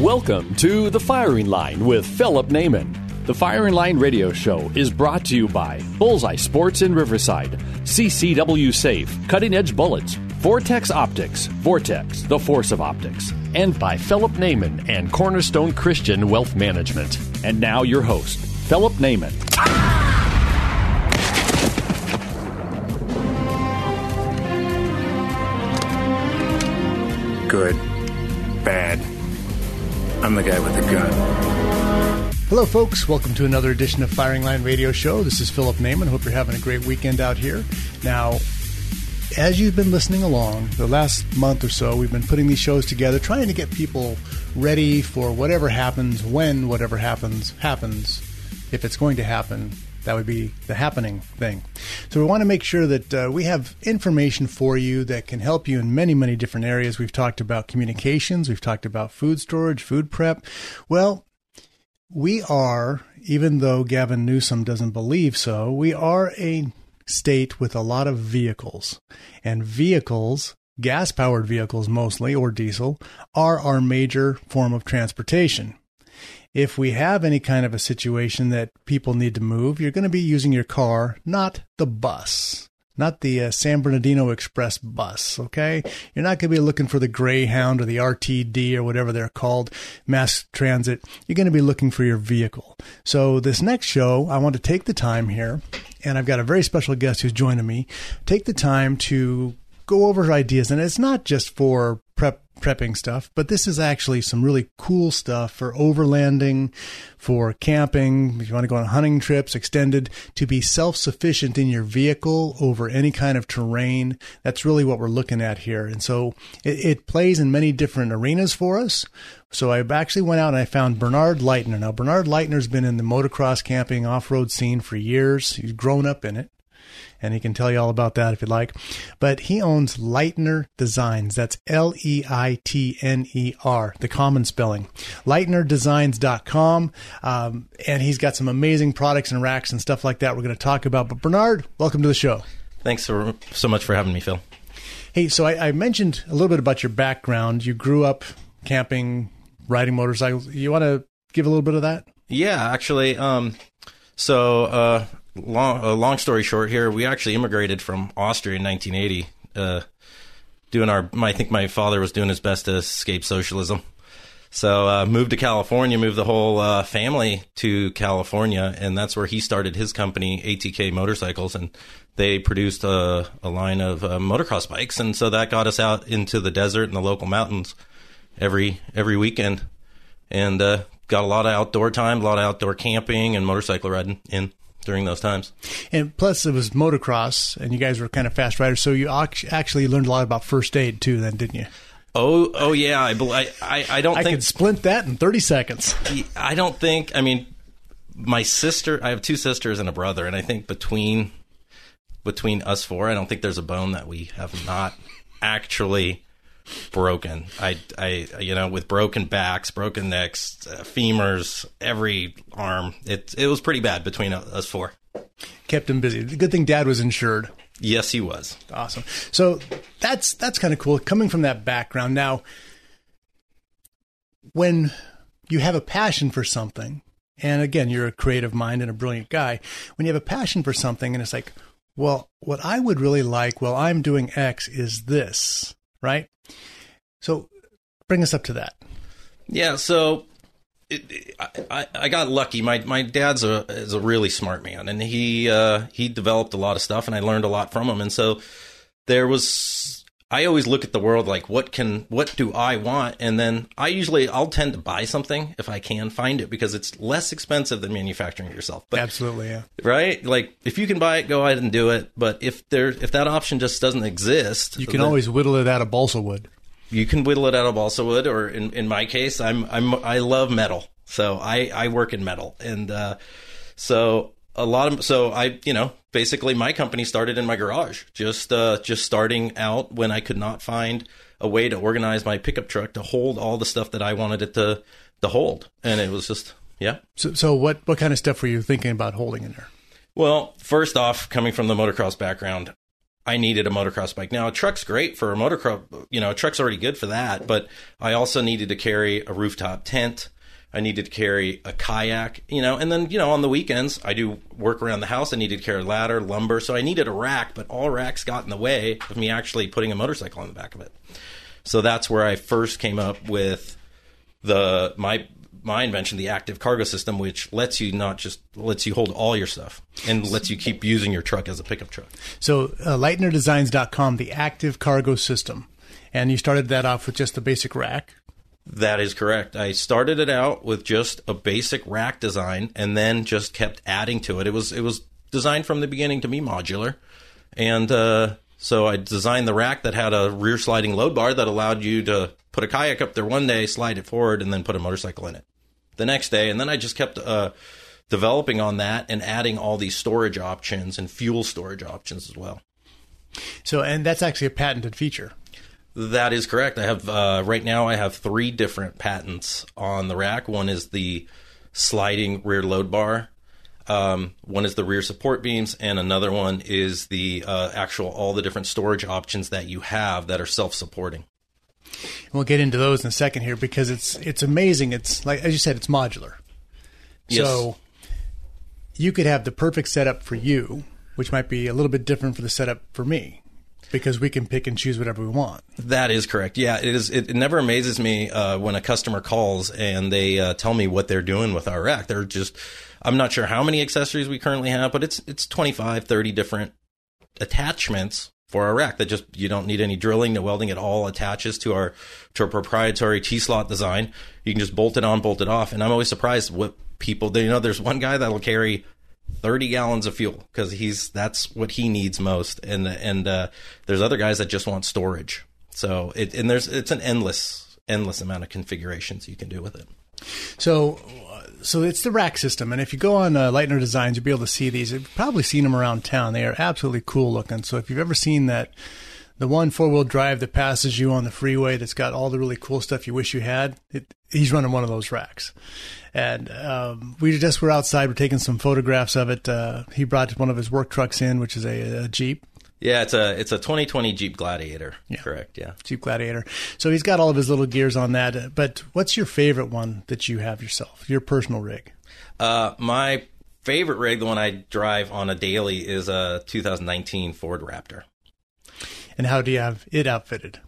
Welcome to The Firing Line with Philip Naiman. The Firing Line radio show is brought to you by Bullseye Sports in Riverside, CCW Safe, Cutting Edge Bullets, Vortex Optics, Vortex, the force of optics, and by Philip Naiman and Cornerstone Christian Wealth Management. And now your host, Philip Naiman. Good. I'm the guy with the gun. Hello, folks. Welcome to another edition of Firing Line Radio Show. This is Philip Naiman. Hope you're having a great weekend out here. Now, as you've been listening along, the last month or so, we've been putting these shows together, trying to get people ready for whatever happens, when whatever happens, happens, if it's going to happen. That would be the happening thing. So we want to make sure that uh, we have information for you that can help you in many, many different areas. We've talked about communications. We've talked about food storage, food prep. Well, we are, even though Gavin Newsom doesn't believe so, we are a state with a lot of vehicles. And vehicles, gas powered vehicles mostly, or diesel, are our major form of transportation. If we have any kind of a situation that people need to move, you're going to be using your car, not the bus not the uh, San Bernardino Express bus, okay? You're not going to be looking for the Greyhound or the RTD or whatever they're called, mass transit. You're going to be looking for your vehicle. So, this next show, I want to take the time here, and I've got a very special guest who's joining me, take the time to go over ideas. And it's not just for prep prepping stuff, but this is actually some really cool stuff for overlanding, for camping, if you want to go on hunting trips, extended, to be self sufficient in your vehicle over any kind of terrain. That's really what we're looking at here. And so it, it plays in many different arenas for us. So I actually went out and I found Bernard Leitner. Now, Bernard Leitner's been in the motocross camping off road scene for years. He's grown up in it and he can tell you all about that if you'd like. But he owns Leitner Designs. That's L E I T N E R, the common spelling. LeitnerDesigns.com. Um, and he's got some amazing products and racks and stuff like that we're going to talk about. But Bernard, welcome to the show. Thanks for, so much for having me, Phil. Hey, so I, I mentioned a little bit about your background. You grew up camping, riding motorcycles. You want to give a little bit of that? Yeah, actually. Um, so uh, long, uh, long story short here, we actually immigrated from Austria in 1980. Uh, doing our, I think my father was doing his best to escape socialism. So uh, moved to California, moved the whole uh, family to California, and that's where he started his company, ATK Motorcycles, and they produced a, a line of uh, motocross bikes, and so that got us out into the desert and the local mountains every every weekend, and uh, got a lot of outdoor time, a lot of outdoor camping and motorcycle riding in during those times. And plus, it was motocross, and you guys were kind of fast riders, so you actually learned a lot about first aid too, then, didn't you? Oh, oh yeah. I, I, I don't I think could splint that in thirty seconds. I don't think. I mean, my sister. I have two sisters and a brother, and I think between between us four, I don't think there's a bone that we have not actually broken. I, I, you know, with broken backs, broken necks, uh, femurs, every arm. It, it was pretty bad between us four. Kept him busy. Good thing Dad was insured. Yes, he was. Awesome. So that's that's kind of cool. Coming from that background, now, when you have a passion for something, and again, you're a creative mind and a brilliant guy. When you have a passion for something, and it's like, well, what I would really like while I'm doing X is this, right? So bring us up to that. Yeah. So it, it, I, I got lucky. My my dad's a is a really smart man, and he uh, he developed a lot of stuff, and I learned a lot from him. And so there was. I always look at the world like what can what do I want, and then I usually I'll tend to buy something if I can find it because it's less expensive than manufacturing it yourself. But, Absolutely, yeah. Right? Like if you can buy it, go ahead and do it. But if there if that option just doesn't exist, you can always whittle it out of balsa wood. you can whittle it out of balsa wood, or in, in my case, I'm I'm I love metal, so I I work in metal, and uh, so a lot of so I you know basically my company started in my garage, just uh, just starting out when I could not find a way to organize my pickup truck to hold all the stuff that I wanted it to to hold, and it was just yeah. So, so what what kind of stuff were you thinking about holding in there? Well, first off, coming from the motocross background, I needed a motocross bike. Now, a truck's great for a motocross, you know, a truck's already good for that, but I also needed to carry a rooftop tent. I needed to carry a kayak, you know, and then, you know, on the weekends, I do work around the house. I needed to carry a ladder, lumber. So I needed a rack, but all racks got in the way of me actually putting a motorcycle on the back of it. So that's where I first came up with the, my, my invention, the active cargo system, which lets you not just lets you hold all your stuff and lets you keep using your truck as a pickup truck. So, uh, LeitnerDesigns.com, the active cargo system, and you started that off with just a basic rack. That is correct. I started it out with just a basic rack design, and then just kept adding to it. It was it was designed from the beginning to be modular, and uh, so I designed the rack that had a rear sliding load bar that allowed you to put a kayak up there one day, slide it forward, and then put a motorcycle in it the next day. And then I just kept uh, developing on that and adding all these storage options and fuel storage options as well. So, and that's actually a patented feature. That is correct. I have uh, right now. I have three different patents on the rack. One is the sliding rear load bar. Um, one is the rear support beams, and another one is the uh, actual all the different storage options that you have that are self-supporting. We'll get into those in a second here because it's it's amazing. It's like as you said, it's modular. Yes. So you could have the perfect setup for you, which might be a little bit different for the setup for me, because we can pick and choose whatever we want. That is correct. Yeah, it is. It, never amazes me uh, when a customer calls and they uh, tell me what they're doing with our rack. They're just, I'm not sure how many accessories we currently have, but it's it's 25, 30 different attachments for our rack that just you don't need any drilling, no welding. It all attaches to our to our proprietary T slot design. You can just bolt it on, bolt it off, and I'm always surprised what people. You know, there's one guy that'll carry 30 gallons of fuel because he's that's what he needs most, and and uh, there's other guys that just want storage. So it and there's it's an endless endless amount of configurations you can do with it. So, so it's the rack system, and if you go on uh, Leitner Designs, you'll be able to see these. You've probably seen them around town. They are absolutely cool looking. So, if you've ever seen that, the one four wheel drive that passes you on the freeway, that's got all the really cool stuff you wish you had, it, he's running one of those racks. And um, we just were outside, we're taking some photographs of it. Uh, he brought one of his work trucks in, which is a, a Jeep. Yeah, it's a it's a 2020 Jeep Gladiator. Yeah. Correct. Yeah. Jeep Gladiator. So he's got all of his little gears on that. But what's your favorite one that you have yourself? Your personal rig? Uh, my favorite rig, the one I drive on a daily, is a 2019 Ford Raptor. And how do you have it outfitted?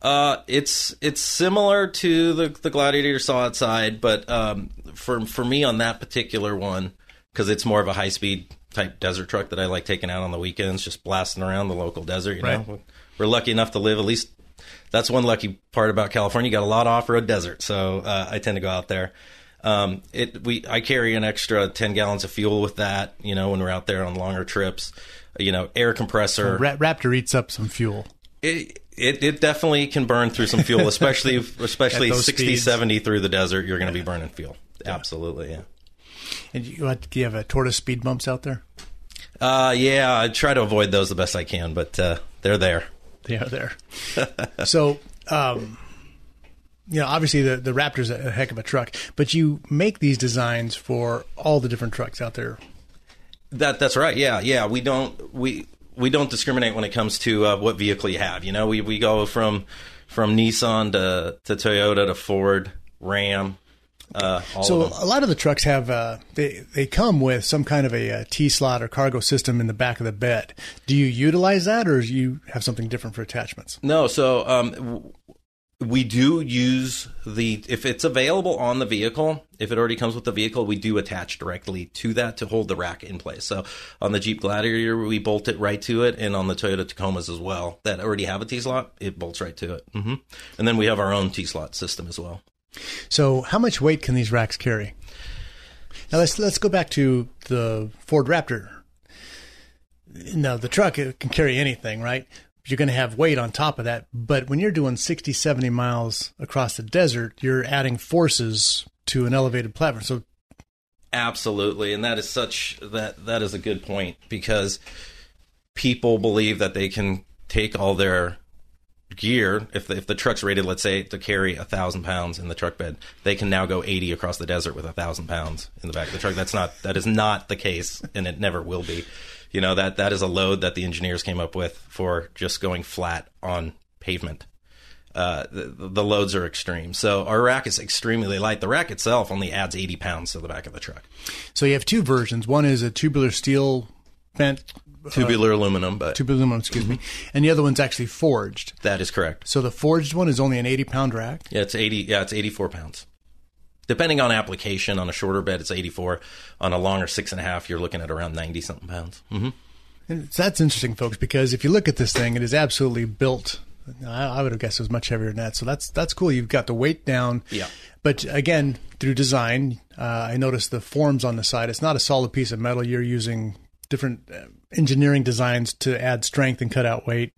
Uh, it's it's similar to the the Gladiator saw outside, but um, for for me on that particular one, because it's more of a high speed type desert truck that I like taking out on the weekends, just blasting around the local desert. You Right. know, we're lucky enough to live at least. That's one lucky part about California. You got a lot of off road desert, so uh, I tend to go out there. Um, it we I carry an extra ten gallons of fuel with that. You know, when we're out there on longer trips. You know, air compressor. Ra- Raptor eats up some fuel. It, it it definitely can burn through some fuel, especially especially At 60, speeds. 70 through the desert. You're going to be burning fuel. Absolutely, yeah. And you, do you have a tortoise speed bumps out there? Uh, yeah, I try to avoid those the best I can, but uh, they're there. They are there. so, um, you know, obviously the, the Raptor's a heck of a truck, but you make these designs for all the different trucks out there. That that's right. Yeah, yeah. We don't we we don't discriminate when it comes to uh, what vehicle you have. You know, we we go from from Nissan to to Toyota to Ford, Ram. Uh, all So a lot of the trucks have uh, they they come with some kind of a, uh slot or cargo system in the back of the bed. Do you utilize that, or do you have something different for attachments? No, so um, we do use the if it's available on the vehicle. If it already comes with the vehicle, we do attach directly to that to hold the rack in place. So on the Jeep Gladiator, we bolt it right to it, and on the Toyota Tacomas as well, that already have a T slot, it bolts right to it. hmm And then we have our own T slot system as well. So how much weight can these racks carry? Now let's let's go back to the Ford Raptor. Now the truck it can carry anything, right? You're going to have weight on top of that. But when you're doing 60, 70 miles across the desert, you're adding forces to an elevated platform. So Absolutely, and that is such that that is a good point because people believe that they can take all their gear if the, if the truck's rated, let's say, to carry a thousand pounds in the truck bed, they can now go eighty across the desert with a thousand pounds in the back of the truck. That's not that is not the case, and it never will be. You know that that is a load that the engineers came up with for just going flat on pavement. Uh, the, the loads are extreme. So our rack is extremely light. The rack itself only adds 80 pounds to the back of the truck. So you have two versions. One is a tubular steel bent Tubular aluminum, but tubular aluminum, excuse me, and the other one's actually forged. that is correct. So the forged one is only an 80 pound rack. Yeah, it's 80. Yeah, it's 84 pounds. Depending on application, on a shorter bed, it's 84. On a longer six and a half, you're looking at around 90 something pounds. hmm And so that's interesting, folks, because if you look at this thing, it is absolutely built. I, would have guessed it was much heavier than that. So that's that's cool. You've got the weight down. Yeah. But again, through design, uh, I noticed the forms on the side. It's not a solid piece of metal. You're using different uh, engineering designs to add strength and cut out weight.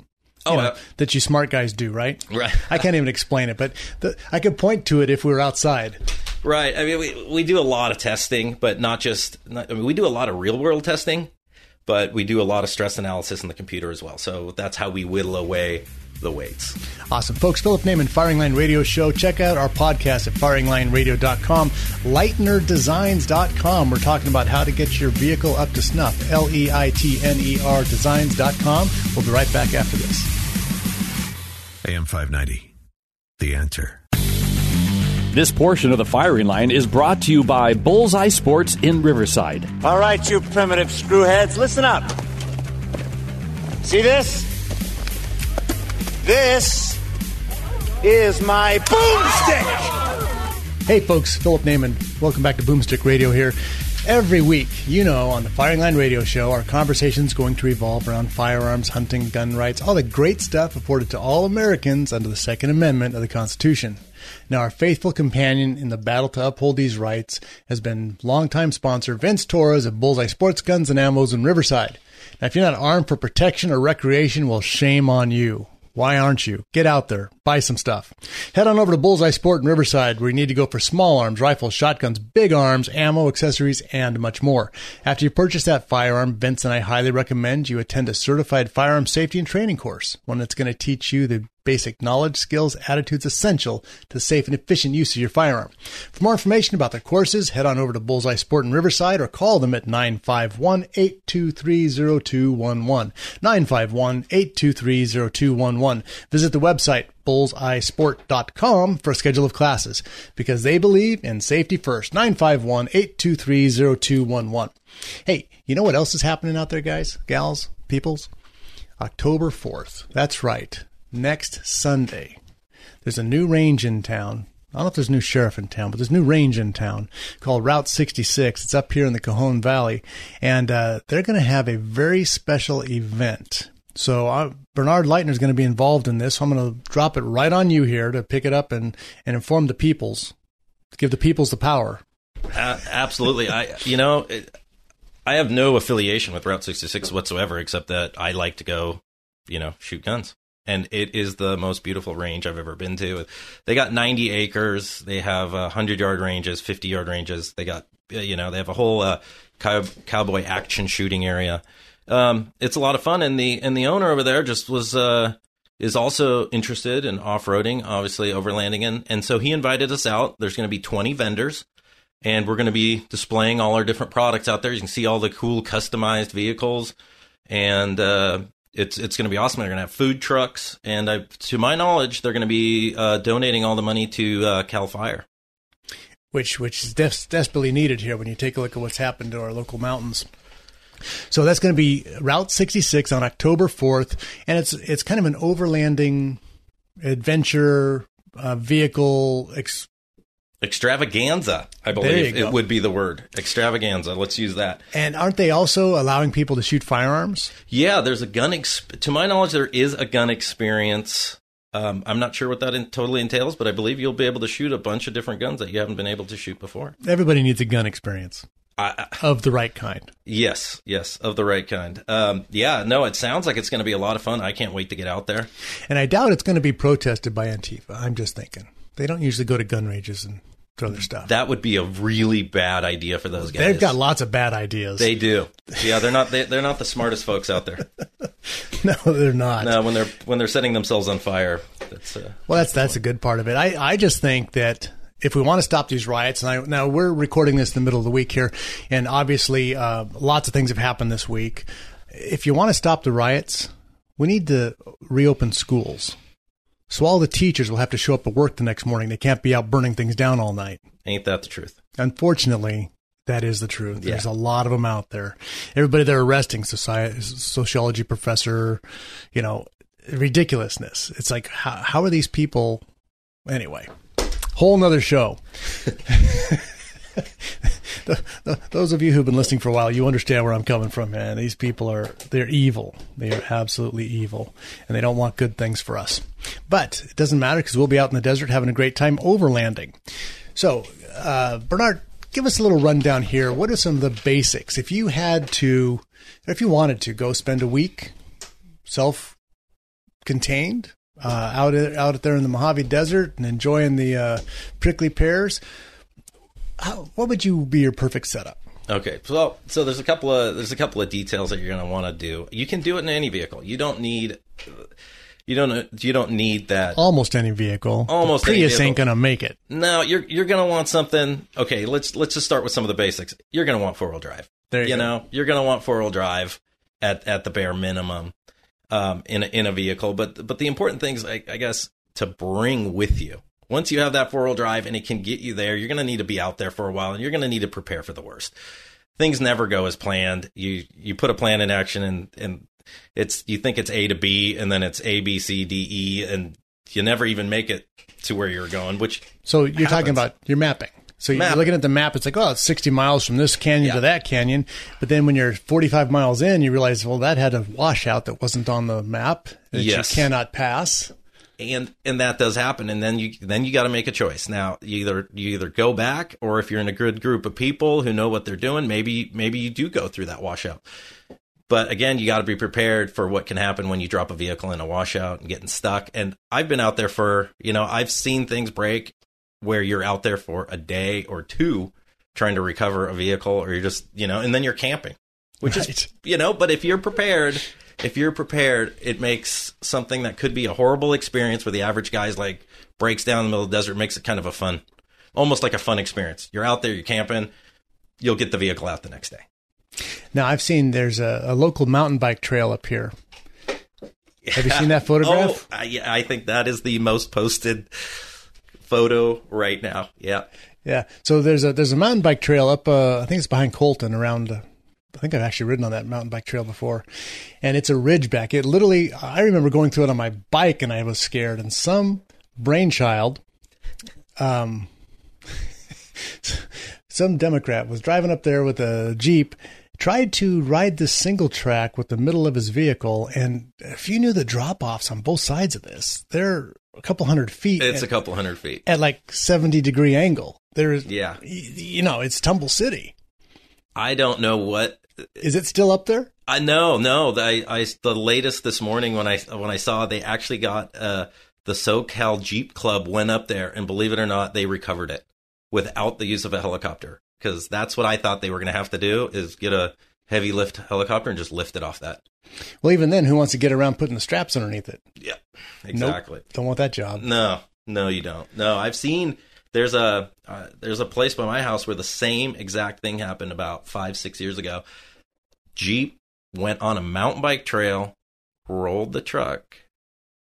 Oh, know, uh, that you smart guys do, right? Right. I can't even explain it, but the, I could point to it if we were outside. Right. I mean, we, we do a lot of testing, but not just, not, I mean, we do a lot of real world testing, but we do a lot of stress analysis in the computer as well. So that's how we whittle away the weights. Awesome. Folks, Philip Naiman, Firing Line Radio Show. Check out our podcast at firinglineradio.com, leitnerdesigns.com. We're talking about how to get your vehicle up to snuff. L E I T N E R designs.com. We'll be right back after this. AM 590. The answer. This portion of the firing line is brought to you by Bullseye Sports in Riverside. All right, you primitive screwheads, listen up. See this? This is my boomstick. Hey, folks, Philip Naiman. Welcome back to Boomstick Radio here. Every week, you know, on the Firing Line Radio Show, our conversation's going to revolve around firearms, hunting, gun rights, all the great stuff afforded to all Americans under the Second Amendment of the Constitution. Now, our faithful companion in the battle to uphold these rights has been longtime sponsor Vince Torres of Bullseye Sports Guns and Ammos in Riverside. Now, if you're not armed for protection or recreation, well, shame on you. Why aren't you? Get out there, buy some stuff. Head on over to Bullseye Sport in Riverside, where you need to go for small arms, rifles, shotguns, big arms, ammo, accessories, and much more. After you purchase that firearm, Vince and I highly recommend you attend a certified firearm safety and training course, one that's going to teach you the basic knowledge, skills, attitudes essential to safe and efficient use of your firearm. For more information about the courses, head on over to Bullseye Sport in Riverside or call them at 951-823-0211. 951-823-0211. Visit the website bullseyesport.com for a schedule of classes because they believe in safety first. 951-823-0211. Hey, you know what else is happening out there, guys, gals, peoples? October 4th. That's right. Next Sunday. There's a new range in town. I don't know if there's a new sheriff in town, but there's a new range in town called Route 66. It's up here in the Cajon Valley. And uh, they're going to have a very special event. So uh, Bernard Leitner is going to be involved in this. So I'm going to drop it right on you here to pick it up and, and inform the peoples, give the peoples the power. Uh, absolutely. I, you know, it, I have no affiliation with Route 66 whatsoever, except that I like to go, you know, shoot guns. And it is the most beautiful range I've ever been to. They got 90 acres. They have uh, 100 yard ranges, 50 yard ranges. They got, you know, they have a whole uh, cow- cowboy action shooting area. Um, it's a lot of fun. And the, and the owner over there just was, uh, is also interested in off roading, obviously overlanding. And, and so he invited us out. There's going to be 20 vendors and we're going to be displaying all our different products out there. You can see all the cool customized vehicles, and uh, it's it's going to be awesome. They're going to have food trucks, and I, to my knowledge, they're going to be uh, donating all the money to uh, Cal Fire. which which is des- desperately needed here when you take a look at what's happened to our local mountains. So that's going to be Route 66 on October 4th, and it's it's kind of an overlanding adventure uh, vehicle. Ex- Extravaganza, I believe it would be the word. Extravaganza. Let's use that. and aren't they also allowing people to shoot firearms? Yeah, there's a gun. Exp- to my knowledge, there is a gun experience. Um, I'm not sure what that in- totally entails, but I believe you'll be able to shoot a bunch of different guns that you haven't been able to shoot before. Everybody needs a gun experience. I, of the right kind. yes, yes, of the right kind. Um, yeah, no, it sounds like it's going to be a lot of fun. I can't wait to get out there. And I doubt it's going to be protested by Antifa. I'm just thinking. They don't usually go to gun ranges and throw their stuff. That would be a really bad idea for those guys. They've got lots of bad ideas. They do. Yeah, they're not. They, they're not the smartest folks out there. no, they're not. No, when they're when they're setting themselves on fire. That's uh, Well, that's that's a good part of it. I, I just think that if we want to stop these riots, and I, now we're recording this in the middle of the week here, and obviously uh, lots of things have happened this week. If you want to stop the riots, we need to reopen schools. So all the teachers will have to show up at work the next morning. They can't be out burning things down all night. ain't that the truth? Unfortunately, that is the truth. Yeah. There's a lot of them out there. Everybody they're arresting, society, sociology professor, you know, ridiculousness. It's like, how, how are these people? Anyway, whole nother show. The- the- those of you who've been listening for a while, you understand where I'm coming from, man. These people are, they're evil. They are absolutely evil. And they don't want good things for us. But it doesn't matter because we'll be out in the desert having a great time overlanding. So, uh, Bernard, give us a little rundown here. What are some of the basics? If you had to, if you wanted to go spend a week self contained, uh, out, out there in the Mojave Desert and enjoying the uh, prickly pears, how, what would you be your perfect setup? Okay, so so there's a couple of there's a couple of details that you're going to want to do. You can do it in any vehicle. You don't need you don't you don't need that. Almost any vehicle. Almost The any Prius vehicle. ain't gonna make it. No, you're you're going to want something. Okay, let's let's just start with some of the basics. You're going to want four wheel drive. There you you know you're going to want four wheel drive at at the bare minimum um, in a, in a vehicle. But but the important things, I, I guess, to bring with you. Once you have that four wheel drive and it can get you there, you're going to need to be out there for a while, and you're going to need to prepare for the worst. Things never go as planned. You you put a plan in action, and and it's you think it's A to B, and then it's A B C D E, and you never even make it to where you're going. Which So you're talking happens. about your mapping. So you're Mapping. looking at the map. It's like, oh, it's 60 miles from this canyon Yeah. to that canyon. But then when you're 45 miles in, you realize, well, that had a washout that wasn't on the map that Yes. you cannot pass. And and that does happen. And then you then you got to make a choice. Now you either you either go back or if you're in a good group of people who know what they're doing maybe maybe you do go through that washout. But again you got to be prepared for what can happen when you drop a vehicle in a washout and getting stuck. And i've been out there for you know i've seen things break where you're out there for a day or two trying to recover a vehicle or you're just you know and then you're camping which Right. is you know but if you're prepared if you're prepared it makes something that could be a horrible experience where the average guy's like breaks down in the middle of the desert makes it kind of a fun almost like a fun experience you're out there you're camping you'll get the vehicle out the next day Now, I've seen there's a, a local mountain bike trail up here. Have you seen that photograph? oh I, yeah, I think that is the most posted photo right now yeah Yeah. So there's a there's a mountain bike trail up. Uh, I think it's behind Colton. Around. I think I've actually ridden on that mountain bike trail before, and it's a ridgeback. It literally. I remember going through it on my bike, and I was scared. And some brainchild, um, some Democrat was driving up there with a jeep. Tried to ride this single track with the middle of his vehicle, and if you knew the drop offs on both sides of this, they're a couple hundred feet. it's and- a couple hundred feet at like 70 degree angle. There's, Yeah. you know, it's Tumble City. i don't know what Is it still up there? I know, no. I, I the latest this morning when I when I saw they actually got uh, the SoCal Jeep Club went up there and believe it or not, they recovered it without the use of a helicopter because that's what I thought they were going to have to do is get a heavy lift helicopter and just lift it off that. Well, even then, who wants to get around putting the straps underneath it? Yeah, Nope. exactly. Don't want that job. No, no, you don't. No, I've seen there's a uh, there's a place by my house where the same exact thing happened about five six years ago. Jeep went on a mountain bike trail, rolled the truck,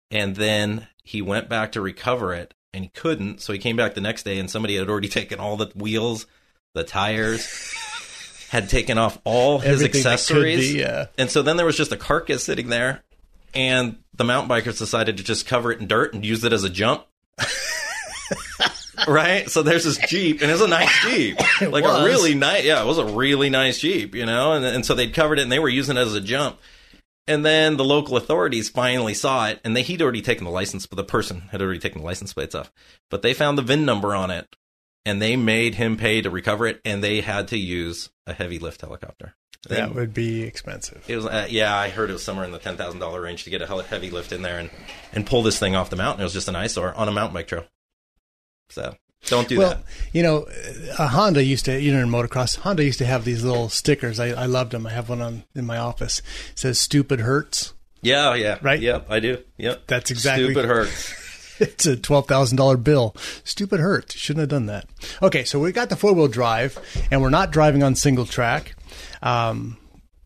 and then he went back to recover it and he couldn't. So he came back the next day and somebody had already taken all the wheels, the tires, had taken off all his Everything accessories. be, yeah. And so then there was just a carcass sitting there, and the mountain bikers decided to just cover it in dirt and use it as a jump. right? So there's this Jeep, and it's a nice Jeep. like a really nice, yeah, it was a really nice Jeep, you know? And, and so they'd covered it and they were using it as a jump. And then the local authorities finally saw it, and they, he'd already taken the license, but the person had already taken the license plates off. But they found the VIN number on it, and they made him pay to recover it, and they had to use a heavy lift helicopter. That would be expensive. it was uh, yeah, I heard it was somewhere in the ten thousand dollar range to get a heavy lift in there and and pull this thing off the mountain. It was just an eyesore on a mountain bike trail. So don't do well, that. you know, a Honda used to, you know, in motocross, Honda used to have these little stickers. I, I loved them. I have one on in my office. It says "Stupid hurts." Yeah, yeah, Right? Yep, I do. Yep, That's exactly- stupid hurts. it's a twelve thousand dollar bill. Stupid hurts. Shouldn't have done that. Okay, so we got the four wheel drive, and we're not driving on single track. Um,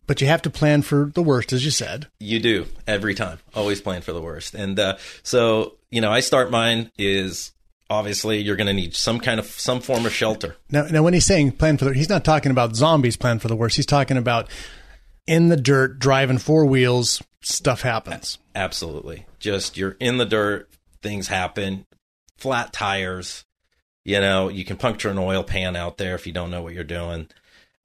but you have to plan for the worst, as you said. You do every time. Always plan for the worst. And uh, so you know, I start mine is obviously you're going to need some kind of some form of shelter. Now, now when he's saying plan for the, he's not talking about zombies plan for the worst. He's talking about in the dirt, driving four wheels, stuff happens. Absolutely. Just you're in the dirt, things happen, flat tires, you know, you can puncture an oil pan out there if you don't know what you're doing.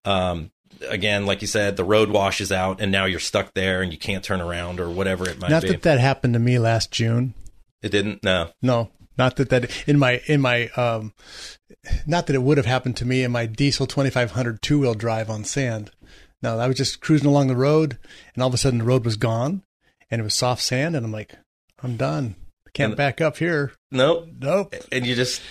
Um, again, like you said, the road washes out and now you're stuck there and you can't turn around or whatever it might Not be. Not that that happened to me last June. it didn't, no. No, not that that in my in my um, not that it would have happened to me in my diesel 2500 two wheel drive on sand. No, I was just cruising along the road, and all of a sudden the road was gone, and it was soft sand, and I'm like, I'm done. I can't And- back up here. Nope. Nope. And you just,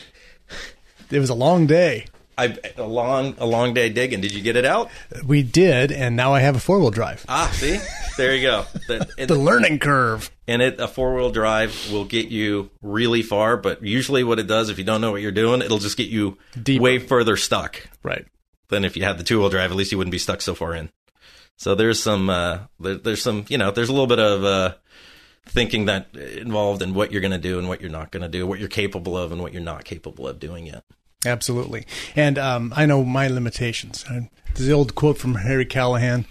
It was a long day. I, a long, a long day digging. Did you get it out? We did, and now I have a four wheel drive. Ah, see? There you go. The, The learning curve. and it a four wheel drive will get you really far, but usually what it does if you don't know what you're doing, it'll just get you Deeper. way further stuck Right. than if you had the two wheel drive. At least you wouldn't be stuck so far in. So there's some uh, there, there's some you know there's a little bit of uh, thinking that involved in what you're going to do and what you're not going to do, what you're capable of and what you're not capable of doing yet. Absolutely. And um, I know my limitations. There's the old quote from Harry Callahan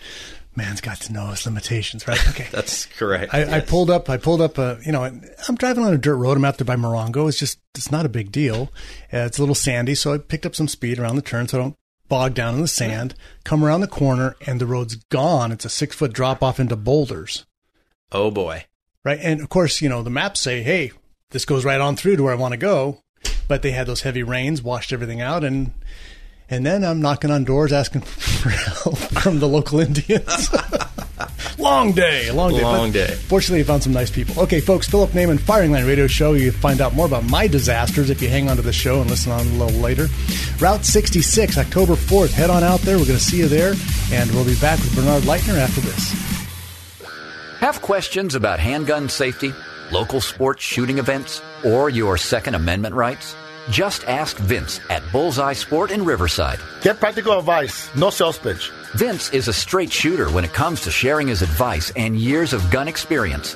man's got to know his limitations, right? Okay. That's correct. I, I pulled up. I pulled up. A, you know, I'm driving on a dirt road. I'm out there by Morongo. It's just, it's not a big deal. Uh, it's a little sandy, so I picked up some speed around the turn, so I don't bog down in the sand. Come around the corner, and the road's gone. It's a six foot drop off into boulders, Oh boy. right? And of course, you know, the maps say, hey, this goes right on through to where I want to go, but they had those heavy rains, washed everything out, and and then I'm knocking on doors asking for help from the local Indians. long day, long day. Long But day. Fortunately, I found some nice people. Okay, folks, Philip Naiman, Firing Line Radio Show. You find out more about my disasters if you hang on to the show and listen on a little later. Route 66, October 4th. Head on out there. We're going to see you there. And we'll be back with Bernard Leitner after this. Have questions about handgun safety, local sports shooting events, or your Second Amendment rights? Just ask Vince at Bullseye Sport in Riverside. Get practical advice, no sales pitch. Vince is a straight shooter when it comes to sharing his advice and years of gun experience.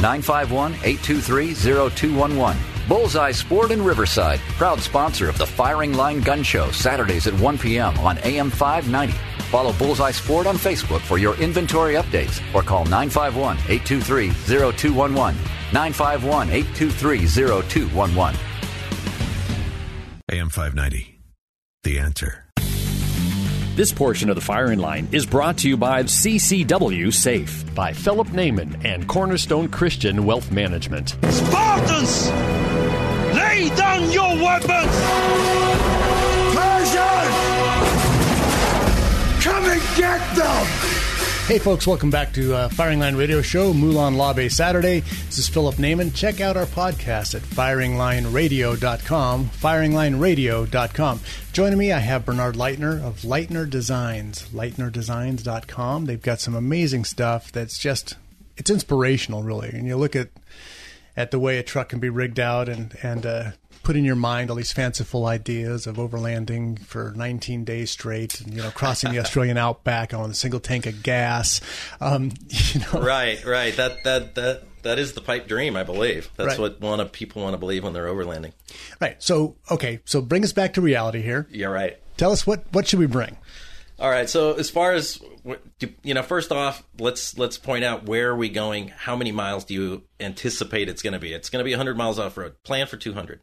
951 823 0211. Bullseye Sport in Riverside, proud sponsor of the Firing Line Gun Show, Saturdays at 1 p.m. on AM 590. Follow Bullseye Sport on Facebook for your inventory updates or call 951 823 0211. 951 823 0211. AM 590. The answer. This portion of the firing line is brought to you by CCW Safe by Philip Naiman and Cornerstone Christian Wealth Management. Spartans! Lay down your weapons! Persians! Come and get them! Hey, folks, welcome back to uh, Firing Line Radio Show, Molon Labe Saturday. This is Philip Naiman. Check out our podcast at firinglineradio.com, firinglineradio.com. Joining me, I have Bernard Leitner of Leitner Designs, leitnerdesigns.com. They've got some amazing stuff that's just, it's inspirational, really. And you look at, at the way a truck can be rigged out and, and, uh, put in your mind all these fanciful ideas of overlanding for 19 days straight and you know crossing the Australian outback on a single tank of gas um, you know Right, right. That that that that is the pipe dream, I believe. That's Right. what one of people want to believe when they're overlanding. right so okay so bring us back to reality here Yeah, right. tell us what what should we bring All right. So as far as you know, first off, let's let's point out where are we going? How many miles do you anticipate it's going to be? It's going to be 100 miles off road. Plan for 200.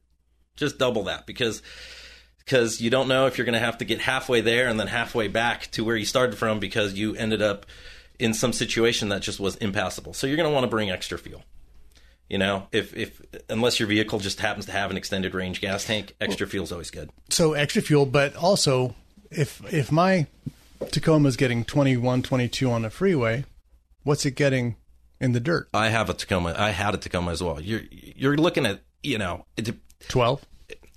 Just double that because because you don't know if you're going to have to get halfway there and then halfway back to where you started from because you ended up in some situation that just was impassable. So you're going to want to bring extra fuel. You know, if if unless your vehicle just happens to have an extended range gas tank, extra fuel is always good. So extra fuel, but also if if my Tacoma is getting 21, 22 on the freeway, what's it getting in the dirt? I have a Tacoma. I had a Tacoma as well. You're you're looking at you know twelve,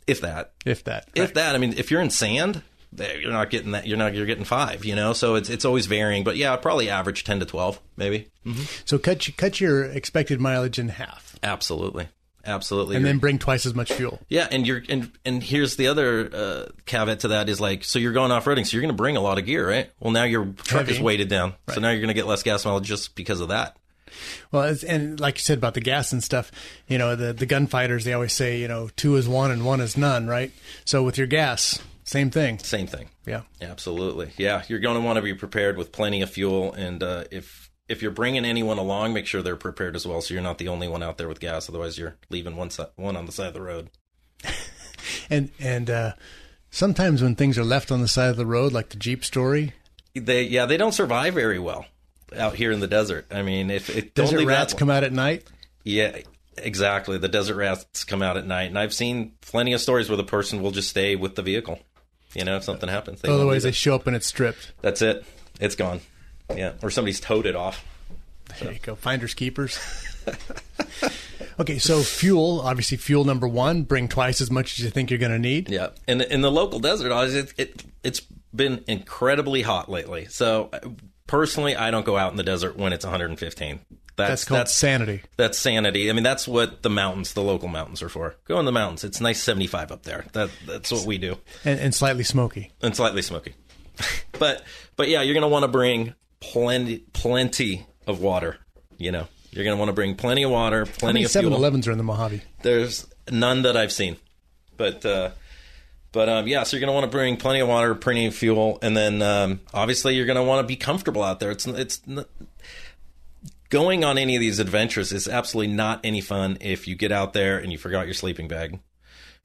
if that, if that, if that. I mean, if you're in sand, you're not getting that. You're not. You're getting five. You know, so it's it's always varying. But yeah, probably average ten to twelve, maybe. Mm-hmm. So cut cut your expected mileage in half. Absolutely. Absolutely, and then bring twice as much fuel. Yeah, and you're and and here's the other uh, caveat to that is like, so you're going off roading, so you're going to bring a lot of gear, right? Well, now your truck Heavy. is weighted down, right. so now you're going to get less gas mileage just because of that. Well, and like you said about the gas and stuff, you know, the the gunfighters they always say, you know, two is one and one is none, right? So with your gas, same thing. Same thing. Yeah. Absolutely. Yeah. You're going to want to be prepared with plenty of fuel. And uh, if if you're bringing anyone along, make sure they're prepared as well, so you're not the only one out there with gas. Otherwise, you're leaving one side, one on the side of the road. and and uh, sometimes when things are left on the side of the road, like the Jeep story, they yeah they don't survive very well out here in the desert. I mean, if it desert rats come out at night, yeah, exactly. The desert rats come out at night, and I've seen plenty of stories where the person will just stay with the vehicle. You know, if something happens. They Otherwise, they show up and it's stripped. That's it. It's gone. Yeah, or somebody's towed it off. So. There you go. Finders keepers. okay, so fuel, obviously, fuel number one, bring twice as much as you think you're going to need. Yeah, and in the local desert, it, it it's been incredibly hot lately. So personally, I don't go out in the desert when it's 115. That's, that's called that's, sanity. That's sanity. I mean, that's what the mountains, the local mountains, are for. Go in the mountains. It's nice 75 up there. That that's what we do. And, and slightly smoky. And slightly smoky. but but yeah, you're going to want to bring plenty plenty of water. You know, you're going to want to bring plenty of water, plenty of 7-Elevens are in the Mojave? There's none that I've seen, but. uh but um, yeah, so you're going to want to bring plenty of water, plenty of fuel, and then um, obviously you're going to want to be comfortable out there. It's it's going on any of these adventures is absolutely not any fun if you get out there and you forgot your sleeping bag,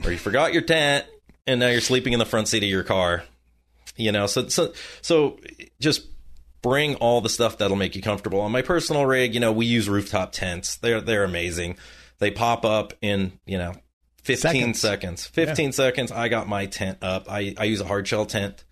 or you forgot your tent, and now you're sleeping in the front seat of your car. You know, so so so just bring all the stuff that'll make you comfortable. On my personal rig, you know, we use rooftop tents. They're they're amazing. They pop up in you know 15 seconds. seconds. 15 yeah. seconds. I got my tent up. I, I use a hard shell tent.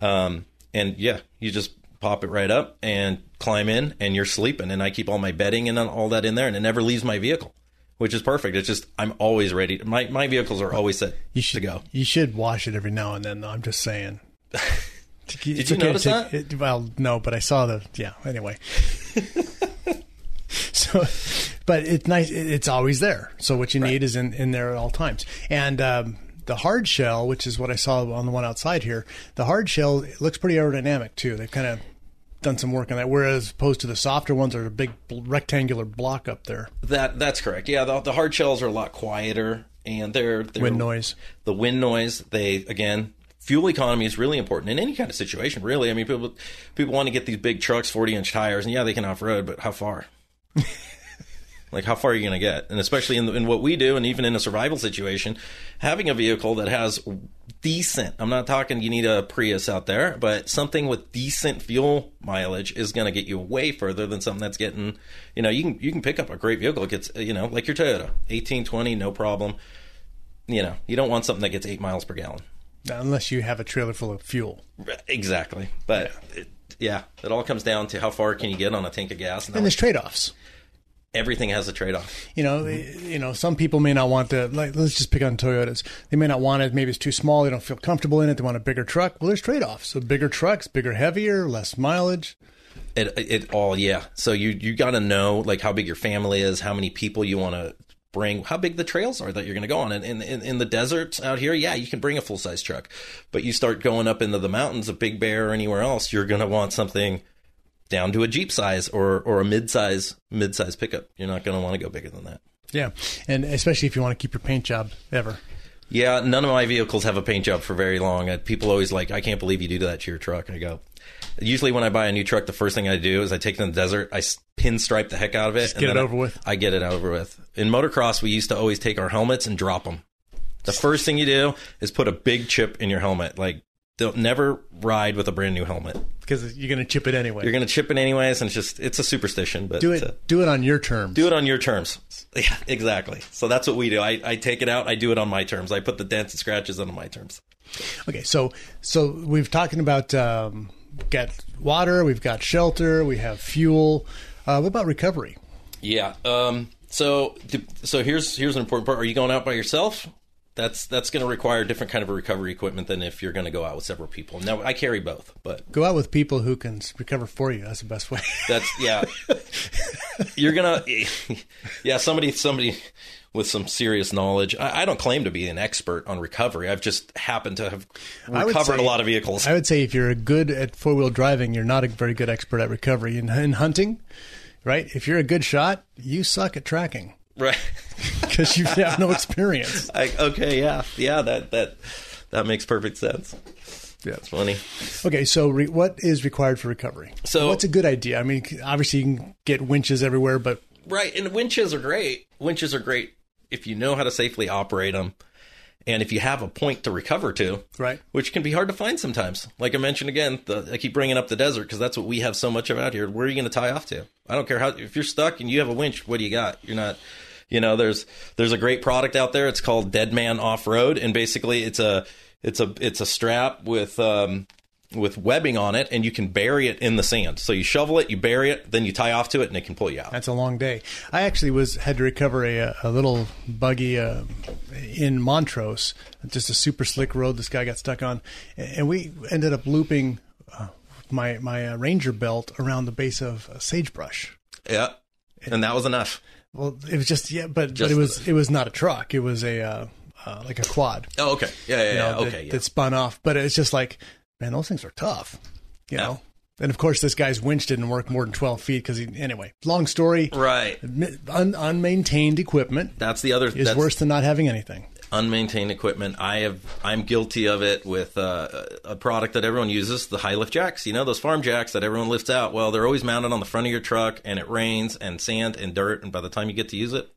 Um, and yeah, you just pop it right up and climb in and you're sleeping. And I keep all my bedding and all that in there and it never leaves my vehicle, which is perfect. It's just, I'm always ready. My, my vehicles are always set you should, to go. You should wash it every now and then though. I'm just saying. Did you okay notice that? It, well, no, but I saw the, yeah, anyway. so, but it's nice. It's always there. So what you right. need is in, in there at all times. And, um, the hard shell, which is what I saw on the one outside here, the hard shell looks pretty aerodynamic too. They've kind of done some work on that, whereas opposed to the softer ones are a big rectangular block up there. That that's correct. Yeah, the, the hard shells are a lot quieter, and they're, they're wind noise. The wind noise. They again fuel economy is really important in any kind of situation. Really, I mean, people people want to get these big trucks, forty inch tires, and yeah, they can off road, but how far? Like, how far are you going to get? And especially in, in what we do, and even in a survival situation, having a vehicle that has decent, I'm not talking you need a Prius out there, but something with decent fuel mileage is going to get you way further than something that's getting, you know, you can, you can pick up a great vehicle. It gets, you know, like your Toyota, 1820, no problem. You know, you don't want something that gets eight miles per gallon. Unless you have a trailer full of fuel. Exactly. But yeah. It, yeah, it all comes down to how far can you get on a tank of gas. And, and there's trade offs everything has a trade-off. You know, you know, some people may not want the like. Let's just pick on Toyotas. They may not want it. Maybe it's too small. They don't feel comfortable in it. They want a bigger truck. Well, there's trade-offs. So bigger trucks, bigger, heavier, less mileage. It it all yeah. So you you got to know like how big your family is, how many people you want to bring, how big the trails are that you're going to go on. And in, in, in the deserts out here, yeah, you can bring a full size truck, but you start going up into the mountains of Big Bear or anywhere else, you're going to want something down to a Jeep size or or a mid size mid size pickup. You're not going to want to go bigger than that. Yeah, and especially if you want to keep your paint job ever. Yeah, none of my vehicles have a paint job for very long. People always like, I can't believe you do that to your truck. I go. Usually, when I buy a new truck, the first thing I do is I take it in the desert, I pinstripe the heck out of it, Just get then it I- over with. I get it over with. In motocross, we used to always take our helmets and drop them. The first thing you do is put a big chip in your helmet. Like, don't never ride with a brand new helmet. because you're going to chip it anyway. You're going to chip it anyways, and it's just it's a superstition. But do it. uh, do it on your terms. do it on your terms. Yeah, exactly. So that's what we do. I, I take it out. I do it on my terms. I put the dents and scratches on my terms. Okay, so so we've talking about um, got water, we've got shelter, we have fuel. Uh, what about recovery? Yeah. Um. So so here's here's an important part. Are you going out by yourself? That's that's going to require a different kind of a recovery equipment than if you're going to go out with several people. Now I carry both, but Go out with people who can recover for you. That's the best way. that's yeah. you're gonna yeah somebody somebody with some serious knowledge. I, I don't claim to be an expert on recovery. I've just happened to have recovered say- a lot of vehicles. I would say if you're good at four wheel driving, you're not a very good expert at recovery. In, in hunting, right? If you're a good shot, you suck at tracking right. because you have no experience. I, okay, yeah, yeah, that that that makes perfect sense. Yeah. It's funny. Okay, so re- what is required for recovery? So- what's a good idea? I mean, obviously you can get winches everywhere, but Right, and winches are great. Winches are great if you know how to safely operate them, and if you have a point to recover to. Right. Which can be hard to find sometimes. Like I mentioned again, the, I keep bringing up the desert because that's what we have so much of out here. Where are you going to tie off to? I don't care how. If you're stuck and you have a winch, what do you got? You're not. You know, there's there's a great product out there. It's called Dead Man Off Road, and basically it's a it's a it's a strap with um, with webbing on it, and you can bury it in the sand. So you shovel it, you bury it, then you tie off to it, and it can pull you out. That's a long day. I actually was had to recover a, a little buggy uh, in Montrose, just a super slick road this guy got stuck on, and we ended up looping uh, my my uh, Ranger belt around the base of sagebrush. Yeah, and that was enough. Well, it was just yeah, but Just but it was it was not a truck. It was a uh, uh, like a quad. Oh, okay. Yeah, yeah, you know, yeah. that, okay, yeah. that spun off. But it's just like, man, those things are tough. You know. And of course, this guy's winch didn't work more than twelve feet because he. Anyway, long story. Right. Un, unmaintained equipment That's the other. is that's worse than not having anything. unmaintained equipment. I have. I'm guilty of it with uh, a product that everyone uses, the high lift jacks. You know those farm jacks that everyone lifts out. Well, they're always mounted on the front of your truck, and it rains and sand and dirt, and by the time you get to use it,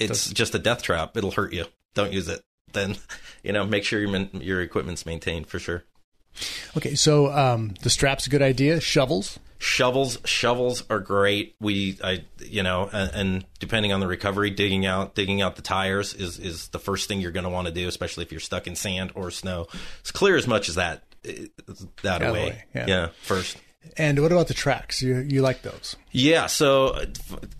it's just a death trap. It'll hurt you. Don't use it. Then, you know, make sure your your equipment's maintained for sure. Okay, so um, the strap's a good idea. Shovels. shovels shovels are great we i you know and, and depending on the recovery digging out digging out the tires is is the first thing you're going to want to do especially if you're stuck in sand or snow it's clear as much as that eh, that the away way, yeah. yeah first And what about the tracks? You you like those? yeah. So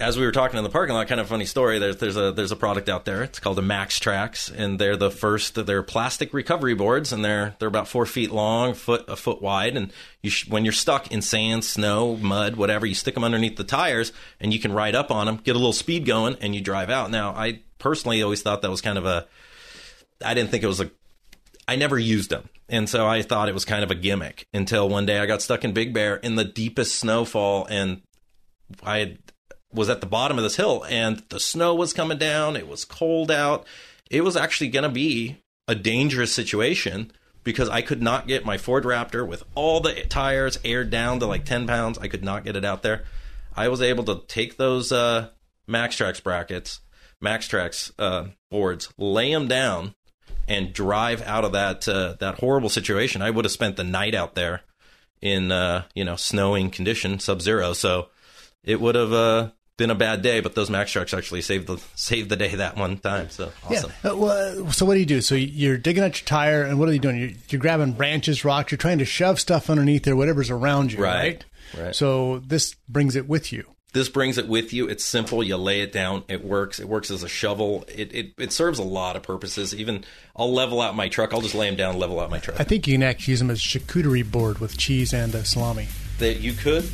as we were talking in the parking lot, kind of funny story. There's there's a there's a product out there. It's called the Max Trax, and they're the first. They're plastic recovery boards, and they're they're about four feet long, foot a foot wide. And you sh- when you're stuck in sand, snow, mud, whatever, you stick them underneath the tires, and you can ride up on them, get a little speed going, and you drive out. Now, I personally always thought that was kind of a. I didn't think it was a I never used them. And so I thought it was kind of a gimmick until one day I got stuck in Big Bear in the deepest snowfall and I was at the bottom of this hill and the snow was coming down. It was cold out. It was actually going to be a dangerous situation because I could not get my Ford Raptor with all the tires aired down to like 10 pounds. I could not get it out there. I was able to take those uh, Max Trax brackets, Max Trax uh, boards, lay them down, and drive out of that uh, that horrible situation. I would have spent the night out there in uh, you know snowing condition, sub zero. So it would have uh, been a bad day. But those Max Trax actually saved the saved the day that one time. So awesome. Yeah. Uh, well, so what do you do? So you're digging out your tire, and what are you doing? You're, you're grabbing branches, rocks. You're trying to shove stuff underneath there, whatever's around you, Right. right? Right. So this brings it with you. This brings it with you. It's simple. You lay it down. It works. It works as a shovel. It, it it serves a lot of purposes. Even I'll level out my truck. I'll just lay them down, and level out my truck. I think you can actually use them as a charcuterie board with cheese and uh, salami. that you could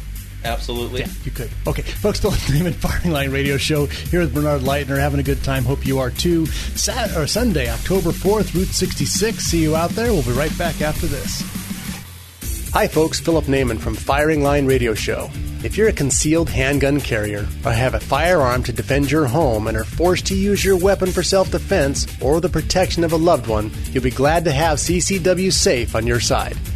absolutely. Yeah, you could. Okay, folks, Philip Naiman Firing Line Radio Show here with Bernard Leitner, having a good time. Hope you are too. Sat- or Sunday, October 4th, Route 66. See you out there. We'll be right back after this. Hi, folks. Philip Naiman from Firing Line Radio Show. If you're a concealed handgun carrier or have a firearm to defend your home and are forced to use your weapon for self defense or the protection of a loved one, you'll be glad to have CCW Safe on your side.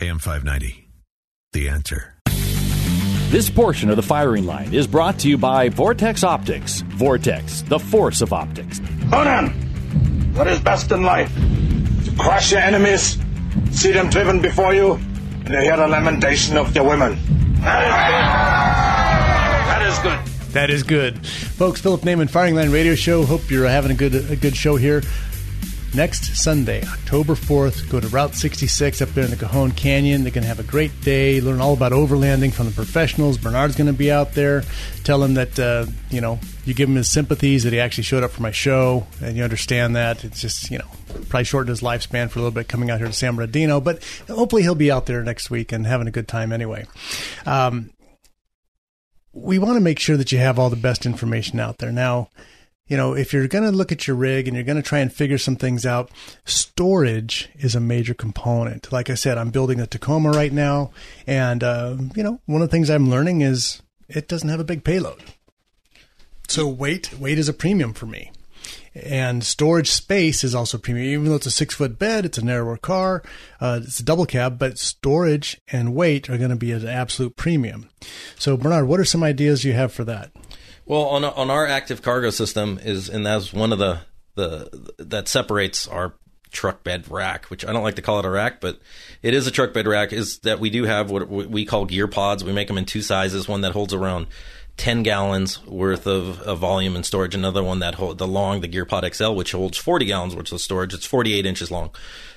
AM 590. The answer. This portion of the firing line is brought to you by Vortex Optics. Vortex, the force of optics. Conan, what is best in life? To crush your enemies, see them driven before you, and to hear the lamentation of your women. That is good. That is good. That is good. Folks, Philip Naiman, Firing Line Radio Show. Hope you're having a good a good show here. Next Sunday, October 4th, go to Route 66 up there in the Cajon Canyon. They're going to have a great day, learn all about overlanding from the professionals. Bernard's going to be out there. Tell him that, uh, you know, you give him his sympathies that he actually showed up for my show, and you understand that. It's just, you know, probably shortened his lifespan for a little bit coming out here to San Bernardino, but hopefully he'll be out there next week and having a good time anyway. Um, we want to make sure that you have all the best information out there. Now, you know, if you're going to look at your rig and you're going to try and figure some things out, storage is a major component. Like I said, I'm building a Tacoma right now, and uh, you know, one of the things I'm learning is it doesn't have a big payload. So weight, weight is a premium for me. And storage space is also premium. Even though it's a six foot bed, it's a narrower car, uh, it's a double cab, but storage and weight are going to be an absolute premium. So, Bernard, what are some ideas you have for that? Well, on on our active cargo system is, and that's one of the the that separates our truck bed rack, which I don't like to call it a rack, but it is a truck bed rack. Is that we do have what we call gear pods. We make them in two sizes. One that holds around 10 gallons worth of, of volume and storage. Another one that hold the long, the GearPod XL, which holds 40 gallons worth of storage. It's 48 inches long.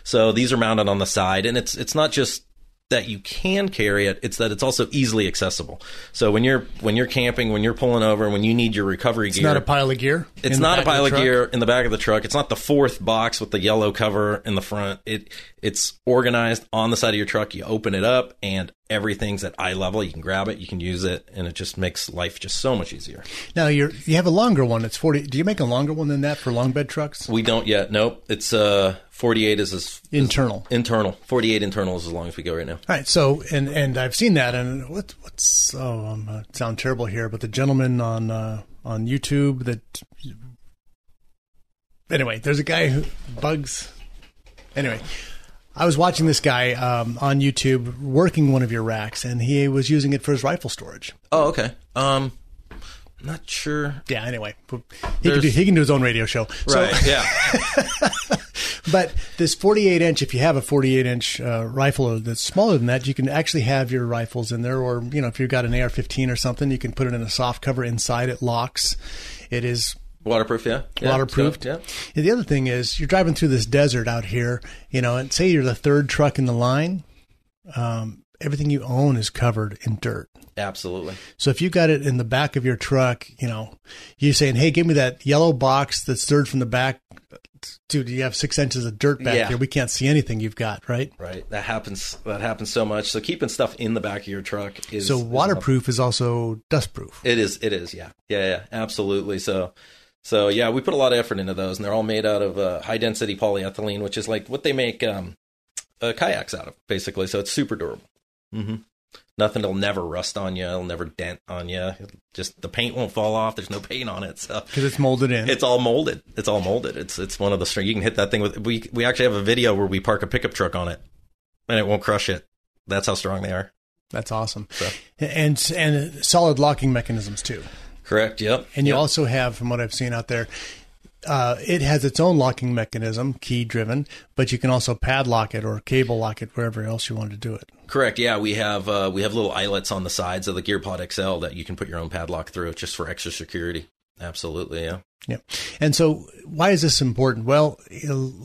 So these are mounted on the side, and it's it's not just that you can carry it it's that it's also easily accessible so when you're when you're camping when you're pulling over when you need your recovery gear. It's not a pile of gear. it's not a pile the of gear in the back of the truck. It's not the fourth box with the yellow cover in the front. It it's organized on the side of your truck. You open it up and everything's at eye level. You can grab it, you can use it, and it just makes life just so much easier. Now you're you have a longer one. It's forty. Do you make a longer one than that for long bed trucks? We don't yet. Nope. It's uh 48 is as Internal. internal. 48 internal is as long as we go right now. All right. So and and I've seen that. And what what's oh I'm gonna sound terrible here, but the gentleman on uh, on YouTube that anyway, there's a guy who bugs. Anyway, I was watching this guy um, on YouTube working one of your racks, and he was using it for his rifle storage. Oh, okay. Um not sure. Yeah. Anyway, he can do he can do his own radio show. So- Right. yeah. But this 48 inch, if you have a 48 inch uh, rifle that's smaller than that, you can actually have your rifles in there. Or, you know, if you've got an AR 15 or something, you can put it in a soft cover inside. It locks. It is Waterproof, yeah. yeah waterproofed. so, yeah. And the other thing is, you're driving through this desert out here, you know, and say you're the third truck in the line, um, everything you own is covered in dirt. Absolutely. So if you got it in the back of your truck, you know, you're saying, "Hey, give me that yellow box that's third from the back." Dude, you have six inches of dirt back Yeah. here. We can't see anything you've got, right? Right. That happens that happens so much. So keeping stuff in the back of your truck is So waterproof is also dustproof. It is. It is. Yeah. Yeah. Yeah. Absolutely. So, so yeah, we put a lot of effort into those, and they're all made out of uh, high density polyethylene, which is like what they make um, uh, kayaks out of, basically. So it's super durable. hmm Nothing will never rust on you. It'll never dent on you. Just the paint won't fall off. There's no paint on it. So Because it's molded in. it's all molded. It's all molded. It's it's one of the string. You can hit that thing with. We we actually have a video where we park a pickup truck on it, and it won't crush it. That's how strong they are. That's awesome. So. And and solid locking mechanisms too. Correct. Yep. And you Yep. also have, from what I've seen out there, uh, it has its own locking mechanism, key driven, but you can also padlock it or cable lock it wherever else you want to do it. Correct. Yeah, we have uh, we have little eyelets on the sides of the GearPod XL that you can put your own padlock through, just for extra security. Absolutely, yeah. Yeah. And so, why is this important? Well,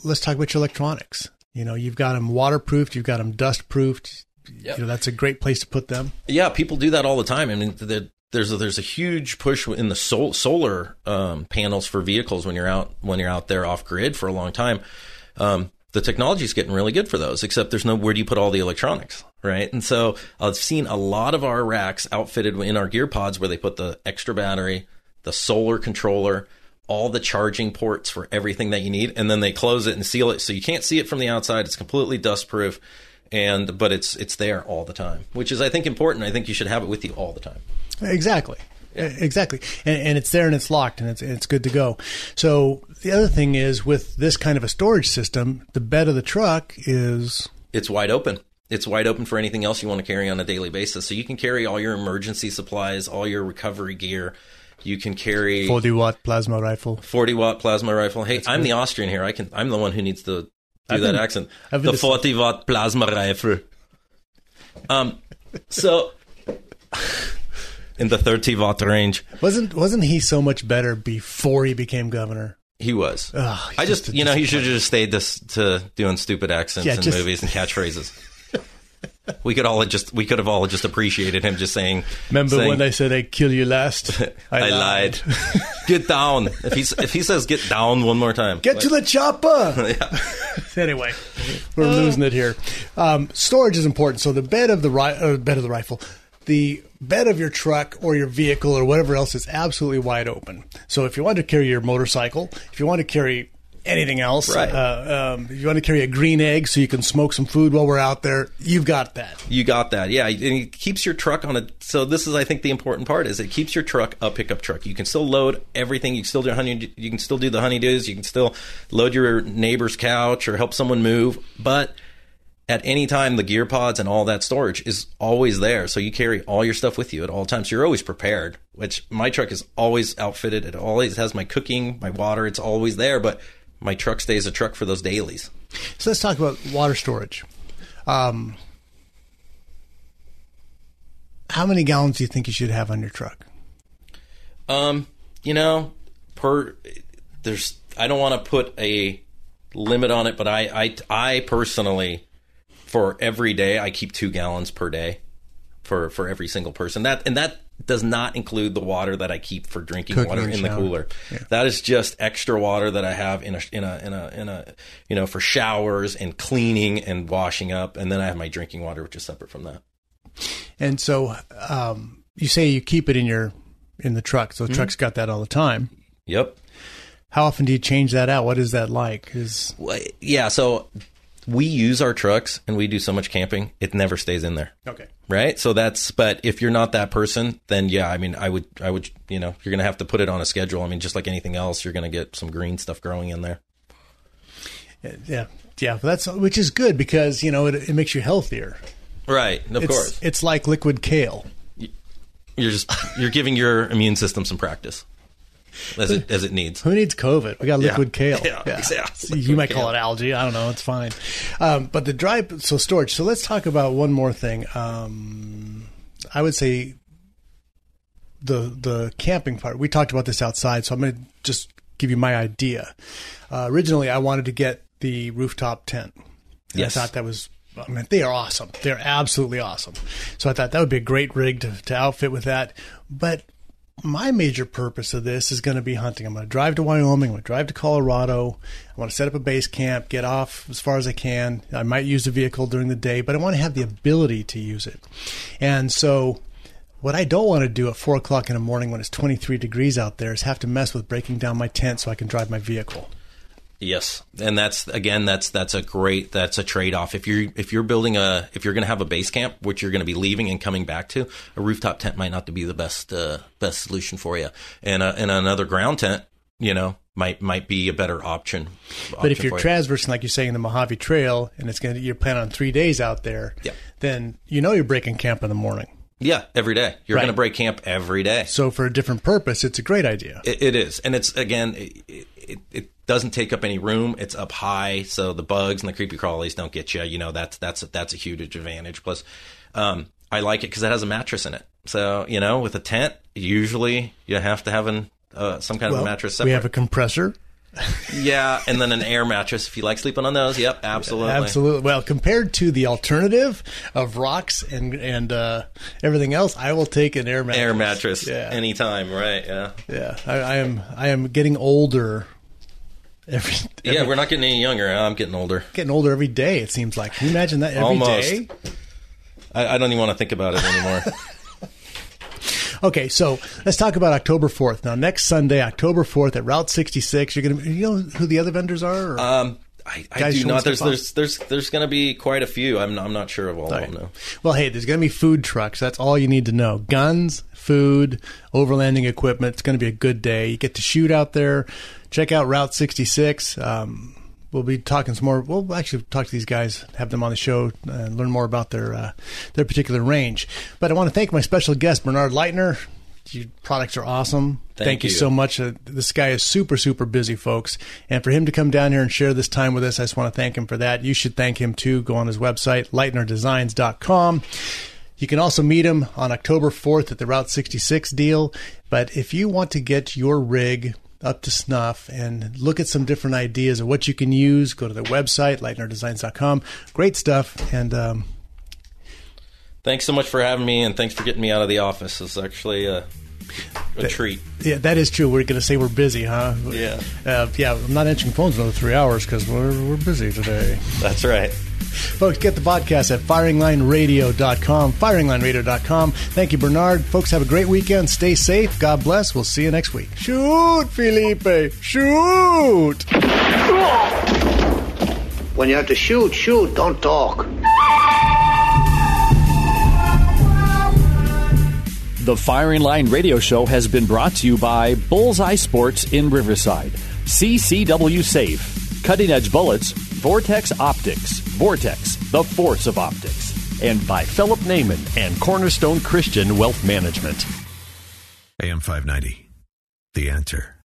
let's talk about your electronics. You know, you've got them waterproofed, you've got them dust proofed. Yep. You know, that's a great place to put them. Yeah, people do that all the time. I mean, the, there's a, there's a huge push in the sol- solar um, panels for vehicles when you're out when you're out there off grid for a long time. Um, the technology is getting really good for those, except there's no where do you put all the electronics, right? And so I've seen a lot of our racks outfitted in our gear pods where they put the extra battery, the solar controller, all the charging ports for everything that you need, and then they close it and seal it so you can't see it from the outside. It's completely dust proof, and but it's it's there all the time, which is I think important. I think you should have it with you all the time. Exactly. Exactly, and, and, it's there and it's locked and it's it's good to go. So the other thing is with this kind of a storage system, the bed of the truck is it's wide open. It's wide open for anything else you want to carry on a daily basis. So you can carry all your emergency supplies, all your recovery gear. You can carry 40 watt plasma rifle. 40 watt plasma rifle. Hey, That's I'm good. the Austrian here. I can. I'm the one who needs to do I've that been, accent. The 40 watt plasma rifle. Um, so in the 30 watt range. Wasn't wasn't he so much better before he became governor? He was. I just, you know, he should have just stayed this to doing stupid accents yeah, in just, movies and catchphrases. we could all just we could have all just appreciated him just saying. Remember saying, when I said I'd kill you last? I, I lied. get down. If he's if he says get down one more time, get like, to the chopper. yeah. anyway, we're uh, losing it here. Um, storage is important. So the bed of the ri- uh, bed of the rifle, the bed of your truck or your vehicle or whatever else is absolutely wide open. So if you want to carry your motorcycle, if you want to carry anything else. Right. Uh, um, if you want to carry a green egg so you can smoke some food while we're out there, you've got that. You got that, yeah. And it keeps your truck on a. So this is, I think, the important part is it keeps your truck a pickup truck. You can still load everything. You can still do honey. You can still do the honeydews. You can still load your neighbor's couch or help someone move, but at any time the gear pods and all that storage is always there. So you carry all your stuff with you at all times. So you're always prepared which my truck is always outfitted. It always has my cooking my water. It's always there but my truck stays a truck for those dailies. So let's talk about water storage. Um, how many gallons do you think you should have on your truck? Um you know per there's i don't want to put a limit on it but i i, I personally for every day, I keep two gallons per day for for every single person. That and that does not include the water that I keep for drinking Cooking water in shower. the cooler. Yeah. That is just extra water that I have in a in a in a in a you know for showers and cleaning and washing up, and then I have my drinking water, which is separate from that. And so, um, you say you keep it in your in the truck, so the mm-hmm. truck's got that all the time. Yep. How often do you change that out? What is that like? Is well, yeah, so we use our trucks and we do so much camping, it never stays in there. Okay. Right? So that's but if you're not that person, then yeah, I mean I would I would you know, you're gonna have to put it on a schedule. I mean, just like anything else, you're gonna get some green stuff growing in there. Yeah. Yeah. That's which is good because, you know, it, it makes you healthier. Right, of it's, course. It's like liquid kale. You're just you're giving your immune system some practice as it as it needs. Who needs COVID? We got liquid yeah. kale. Yeah, yeah. yeah. you might kale. call it algae. I don't know. It's fine. Um, but the dry so storage. So let's talk about one more thing. Um, I would say the the camping part. We talked about this outside, so I'm going to just give you my idea. Uh, originally, I wanted to get the rooftop tent. Yes. I thought that was I mean, they are awesome. They're absolutely awesome. So I thought that would be a great rig to, to outfit with that. But my major purpose of this is going to be hunting. I'm going to drive to Wyoming. I'm going to drive to Colorado. I want to set up a base camp, get off as far as I can. I might use the vehicle during the day, but I want to have the ability to use it. And so, what I don't want to do at four o'clock in the morning when it's 23 degrees out there is have to mess with breaking down my tent so I can drive my vehicle. Yes, and that's again that's that's a great that's a trade off. If you're if you're building a if you're going to have a base camp, which you're going to be leaving and coming back to, a rooftop tent might not be the best uh, best solution for you, and uh, and another ground tent, you know, might might be a better option. option but if you're traversing, like you're saying, the Mojave Trail, and it's going to you're planning on three days out there, yeah. then you know you're breaking camp in the morning. Yeah, every day. You're right. going to break camp every day. So for a different purpose, it's a great idea. it, it is, and it's again. It, it, it doesn't take up any room. It's up high, so the bugs and the creepy crawlies don't get you. You know that's that's that's a huge advantage. Plus, um, I like it because it has a mattress in it. So you know, with a tent, usually you have to have an uh, some kind Well, of a mattress. Separate. we have a compressor. yeah, and then an air mattress if you like sleeping on those. Yep, absolutely. Absolutely. Well, compared to the alternative of rocks and and uh, everything else, I will take an air mattress. Air mattress, Yeah. anytime, right? Yeah, Yeah. I, I am. I am getting older. Every, every yeah. We're not getting any younger. I'm getting older. getting older every day. It seems like. Can you imagine that every day? Almost. I, I don't even want to think about it anymore. Okay, so let's talk about October fourth. Now, next Sunday, October fourth, at Route sixty six, you're gonna. You know who the other vendors are? Or? um, I, I do not. There's there's there's there's going to be quite a few. I'm I'm not sure of all of them. Well, hey, there's going to be food trucks. That's all you need to know. Guns, food, overlanding equipment. It's going to be a good day. You get to shoot out there. Check out Route 66. Um, we'll be talking some more. We'll actually talk to these guys, have them on the show, and learn more about their uh, their particular range. But I want to thank my special guest, Bernard Leitner. Your products are awesome. Thank you. you. so much. Uh, this guy is super, super busy, folks. And for him to come down here and share this time with us, I just want to thank him for that. You should thank him too. Go on his website, leitnerdesigns.com. You can also meet him on October 4th at the Route 66 deal. But if you want to get your rig up to snuff and look at some different ideas of what you can use, go to the website, leitnerdesigns.com. Great stuff. And um, Thanks so much for having me, and thanks for getting me out of the office. It's actually a, a treat. yeah, that is true. We're going to say we're busy, huh? Yeah. Uh, yeah, I'm not answering phones another three hours because we're, we're busy today. That's right. Folks, get the podcast at firinglineradio.com, firinglineradio.com. Thank you, Bernard. Folks, have a great weekend. Stay safe. God bless. We'll see you next week. Shoot, Felipe. Shoot. When you have to shoot, shoot, don't talk. The Firing Line Radio Show has been brought to you by Bullseye Sports in Riverside, CCW Safe, Cutting Edge Bullets, Vortex Optics, Vortex, the force of optics, and by Philip Naiman and Cornerstone Christian Wealth Management. AM 590. The answer.